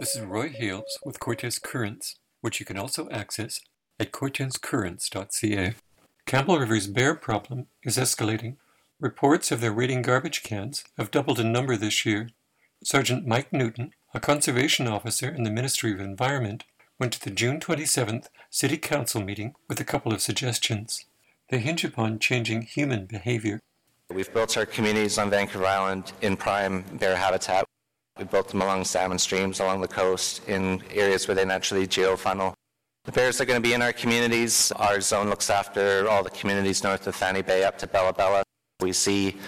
This is Roy Hales with Cortes Currents, which you can also access at cortescurrents.ca. Campbell River's bear problem is escalating. Reports of their raiding garbage cans have doubled in number this year. Sergeant Mike Newton, a conservation officer in the Ministry of Environment, went to the June 27th City Council meeting with a couple of suggestions. They hinge upon changing human behavior. We've built our communities on Vancouver Island in prime bear habitat. We built them along salmon streams, along the coast, in areas where they naturally geofunnel. The bears are going to be in our communities. Our zone looks after all the communities north of Fanny Bay up to Bella Bella. We see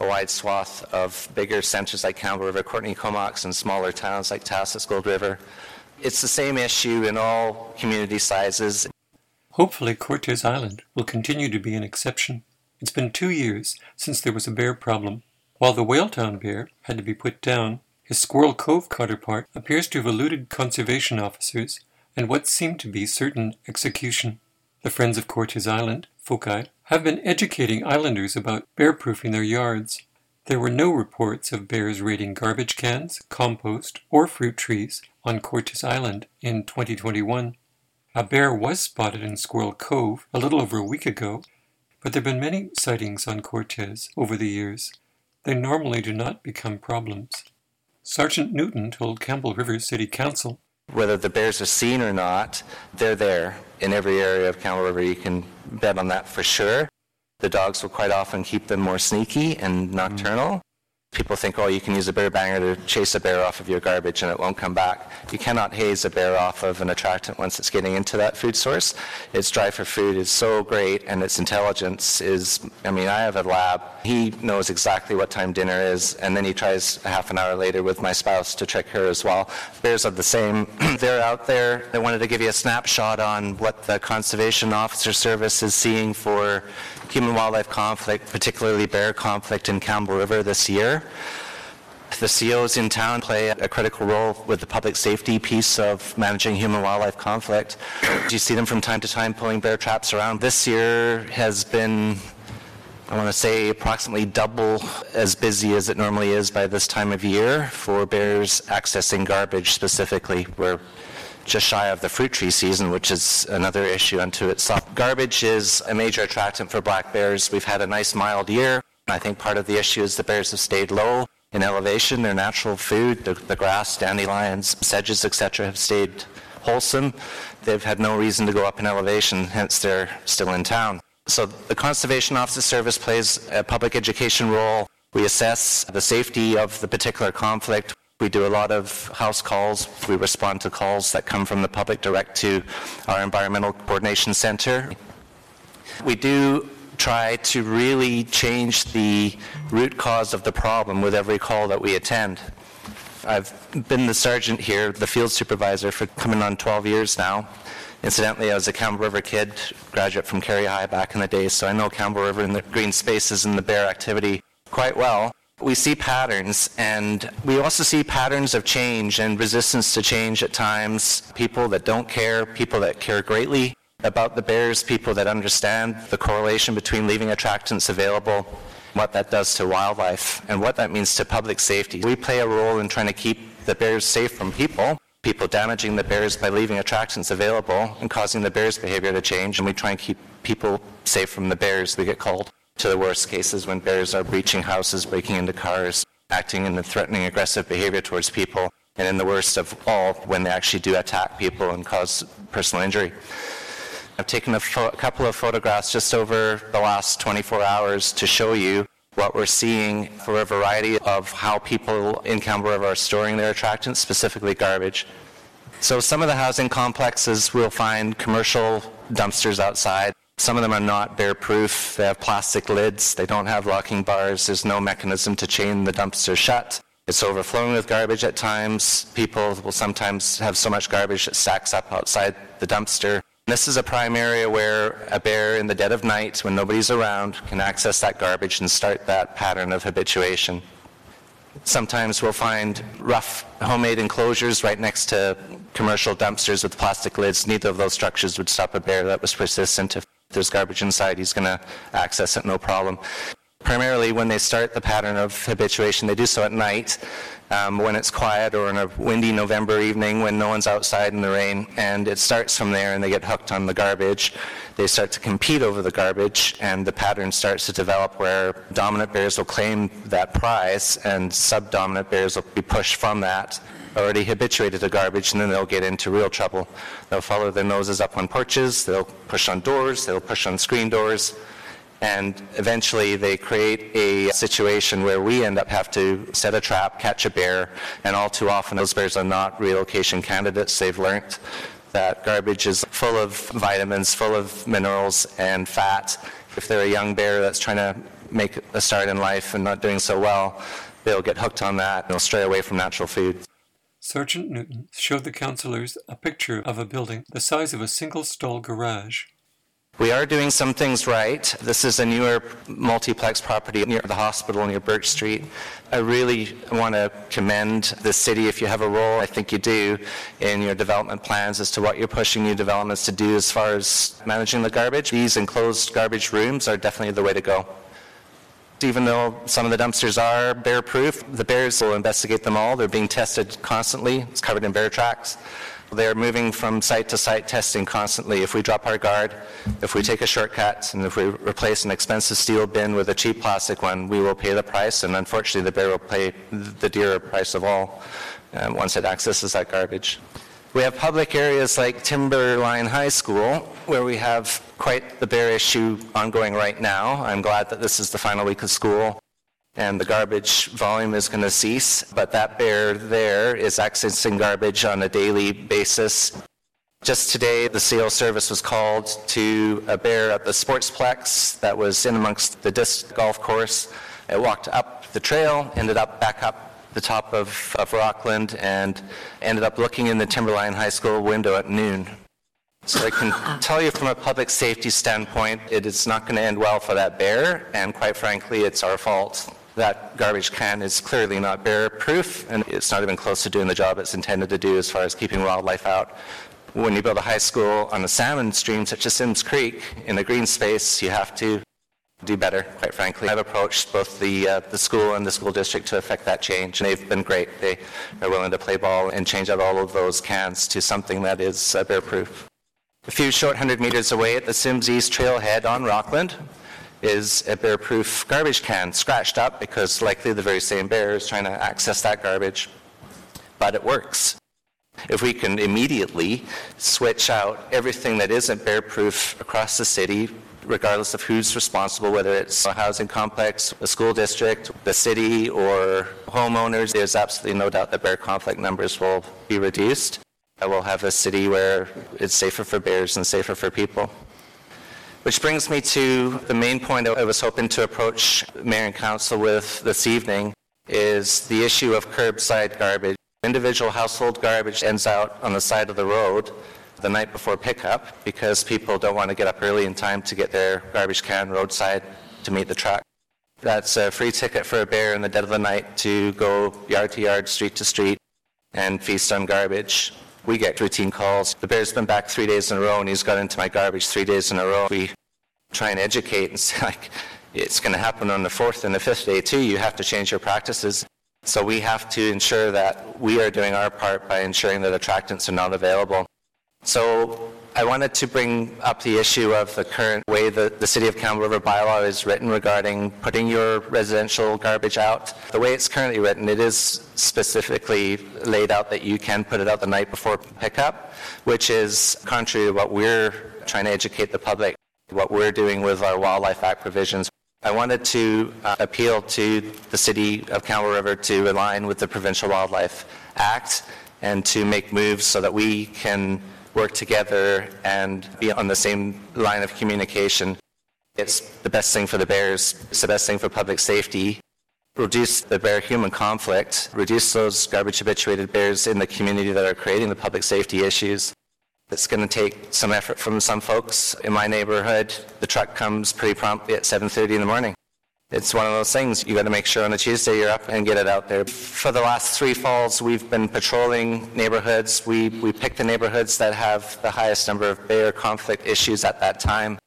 a wide swath of bigger centres like Campbell River, Courtenay Comox, and smaller towns like Tahsis, Gold River. It's the same issue in all community sizes. Hopefully, Cortes Island will continue to be an exception. It's been two years since there was a bear problem. While the Whaletown bear had to be put down, his Squirrel Cove counterpart appears to have eluded conservation officers and what seemed to be certain execution. The Friends of Cortes Island, FOCI, have been educating islanders about bear-proofing their yards. There were no reports of bears raiding garbage cans, compost, or fruit trees on Cortes Island in 2021. A bear was spotted in Squirrel Cove a little over a week ago, but there have been many sightings on Cortes over the years. They normally do not become problems. Sergeant Newton told Campbell River City Council Whether the bears are seen or not, they're there in every area of Campbell River. You can bet on that for sure. The dogs will quite often keep them more sneaky and nocturnal. People think, oh, you can use a bear banger to chase a bear off of your garbage and it won't come back. You cannot haze a bear off of an attractant once it's getting into that food source. Its drive for food is so great and its intelligence is, I mean, I have a lab. He knows exactly what time dinner is and then he tries half an hour later with my spouse to trick her as well. Bears are the same. They're out there. I wanted to give you a snapshot on what the Conservation Officer Service is seeing for human wildlife conflict, particularly bear conflict in Campbell River this year. The COs in town play a critical role with the public safety piece of managing human wildlife conflict. You see them from time to time pulling bear traps around. This year has been, I want to say, approximately double as busy as it normally is by this time of year for bears accessing garbage specifically, where just shy of the fruit tree season, which is another issue unto itself. Garbage is a major attractant for black bears. We've had a nice mild year. I think part of the issue is the bears have stayed low in elevation. Their natural food, the, the grass, dandelions, sedges, etc., have stayed wholesome. They've had no reason to go up in elevation, hence they're still in town. So the Conservation Officer Service plays a public education role. We assess the safety of the particular conflict. We do a lot of house calls. We respond to calls that come from the public direct to our Environmental Coordination Center. We do try to really change the root cause of the problem with every call that we attend. I've been the sergeant here, the field supervisor, for coming on 12 years now. Incidentally, I was a Campbell River kid, graduate from Carihi back in the day, so I know Campbell River and the green spaces and the bear activity quite well we see patterns, and we also see patterns of change and resistance to change at times. People that don't care, people that care greatly about the bears, people that understand the correlation between leaving attractants available, what that does to wildlife, and what that means to public safety. We play a role in trying to keep the bears safe from people, people damaging the bears by leaving attractants available and causing the bears' behavior to change, and we try and keep people safe from the bears, we get called to the worst cases when bears are breaching houses, breaking into cars, acting in threatening, aggressive behavior towards people, and in the worst of all, when they actually do attack people and cause personal injury. I've taken a, fo- a couple of photographs just over the last 24 hours to show you what we're seeing for a variety of how people in Campbell River are storing their attractants, specifically garbage. So some of the housing complexes will find commercial dumpsters outside. Some of them are not bear proof. They have plastic lids. They don't have locking bars. There's no mechanism to chain the dumpster shut. It's overflowing with garbage at times. People will sometimes have so much garbage that stacks up outside the dumpster. This is a prime area where a bear in the dead of night, when nobody's around, can access that garbage and start that pattern of habituation. Sometimes we'll find rough homemade enclosures right next to commercial dumpsters with plastic lids. Neither of those structures would stop a bear that was persistent if there's garbage inside, he's going to access it no problem. Primarily, when they start the pattern of habituation, they do so at night um, when it's quiet or in a windy November evening when no one's outside in the rain. And it starts from there and they get hooked on the garbage. They start to compete over the garbage and the pattern starts to develop where dominant bears will claim that prize and subdominant bears will be pushed from that already habituated to garbage, and then they'll get into real trouble. They'll follow their noses up on porches, they'll push on doors, they'll push on screen doors, and eventually they create a situation where we end up have to set a trap, catch a bear, and all too often those bears are not relocation candidates. They've learned that garbage is full of vitamins, full of minerals and fat. If they're a young bear that's trying to make a start in life and not doing so well, they'll get hooked on that and they'll stray away from natural food. Sergeant Newton showed the councillors a picture of a building the size of a single stall garage. We are doing some things right. This is a newer multiplex property near the hospital near Birch Street. I really want to commend the city if you have a role, I think you do, in your development plans as to what you're pushing new developments to do as far as managing the garbage. These enclosed garbage rooms are definitely the way to go. Even though some of the dumpsters are bear proof, the bears will investigate them all. They're being tested constantly. It's covered in bear tracks. They're moving from site to site testing constantly. If we drop our guard, if we take a shortcut, and if we replace an expensive steel bin with a cheap plastic one, we will pay the price, and unfortunately the bear will pay the dearer price of all uh, once it accesses that garbage. We have public areas like Timberline High School, where we have quite the bear issue ongoing right now. I'm glad that this is the final week of school and the garbage volume is going to cease. But that bear there is accessing garbage on a daily basis. Just today, the CO service was called to a bear at the Sportsplex that was in amongst the disc golf course. It walked up the trail, ended up back up the top of, of Rockland, and ended up looking in the Timberline High School window at noon. So I can ah. tell you from a public safety standpoint, it is not going to end well for that bear, and quite frankly, it's our fault that garbage can is clearly not bear proof and it's not even close to doing the job it's intended to do as far as keeping wildlife out. When you build a high school on a salmon stream such as Simms Creek in a green space, you have to do better, quite frankly. I've approached both the, uh, the school and the school district to effect that change, and they've been great. They are willing to play ball and change out all of those cans to something that is uh, bear proof. A few short hundred meters away at the Simms East Trailhead on Rockland, is a bear-proof garbage can, scratched up because likely the very same bear is trying to access that garbage. But it works. If we can immediately switch out everything that isn't bear-proof across the city, regardless of who's responsible, whether it's a housing complex, a school district, the city, or homeowners, there's absolutely no doubt that bear conflict numbers will be reduced. We'll have a city where it's safer for bears and safer for people. Which brings me to the main point I was hoping to approach Mayor and Council with this evening is the issue of curbside garbage. Individual household garbage ends out on the side of the road the night before pickup because people don't want to get up early in time to get their garbage can roadside to meet the truck. That's a free ticket for a bear in the dead of the night to go yard to yard, street to street, and feast on garbage we get routine calls. The bear's been back three days in a row and he's got into my garbage three days in a row. We try and educate and say, like, it's going to happen on the fourth and the fifth day too. You have to change your practices. So we have to ensure that we are doing our part by ensuring that attractants are not available. So I wanted to bring up the issue of the current way that the City of Campbell River bylaw is written regarding putting your residential garbage out. The way it's currently written, it is specifically laid out that you can put it out the night before pickup, which is contrary to what we're trying to educate the public, what we're doing with our Wildlife Act provisions. I wanted to uh, appeal to the City of Campbell River to align with the Provincial Wildlife Act and to make moves so that we can work together and be on the same line of communication. It's the best thing for the bears, it's the best thing for public safety. Reduce the bear human conflict, reduce those garbage habituated bears in the community that are creating the public safety issues. It's going to take some effort from some folks. In my neighborhood, the truck comes pretty promptly at 7:30 in the morning it's one of those things you got to make sure on a Tuesday you're up and get it out there. For the last three falls, we've been patrolling neighborhoods. We, we pick the neighborhoods that have the highest number of bear conflict issues at that time.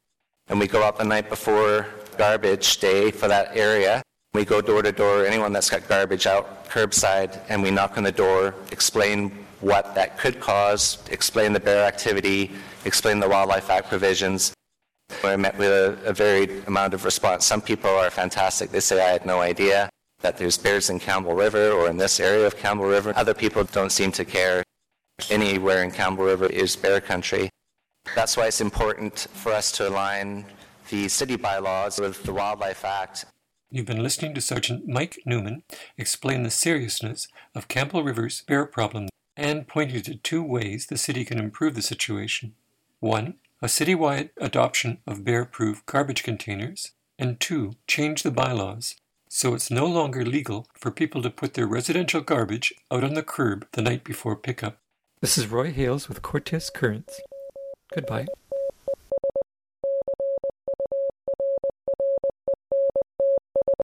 And we go out the night before garbage day for that area. We go door to door, anyone that's got garbage out curbside, and we knock on the door, explain what that could cause, explain the bear activity, explain the Wildlife Act provisions. I met with a, a varied amount of response. Some people are fantastic. They say, I had no idea that there's bears in Campbell River or in this area of Campbell River. Other people don't seem to care. Anywhere in Campbell River is bear country. That's why it's important for us to align the city bylaws with the Wildlife Act You've been listening to Sergeant Mike Newman explain the seriousness of Campbell River's bear problem and pointed to two ways the city can improve the situation. One, a citywide adoption of bear-proof garbage containers, and two, change the bylaws so it's no longer legal for people to put their residential garbage out on the curb the night before pickup. This is Roy Hales with Cortes Currents. Goodbye.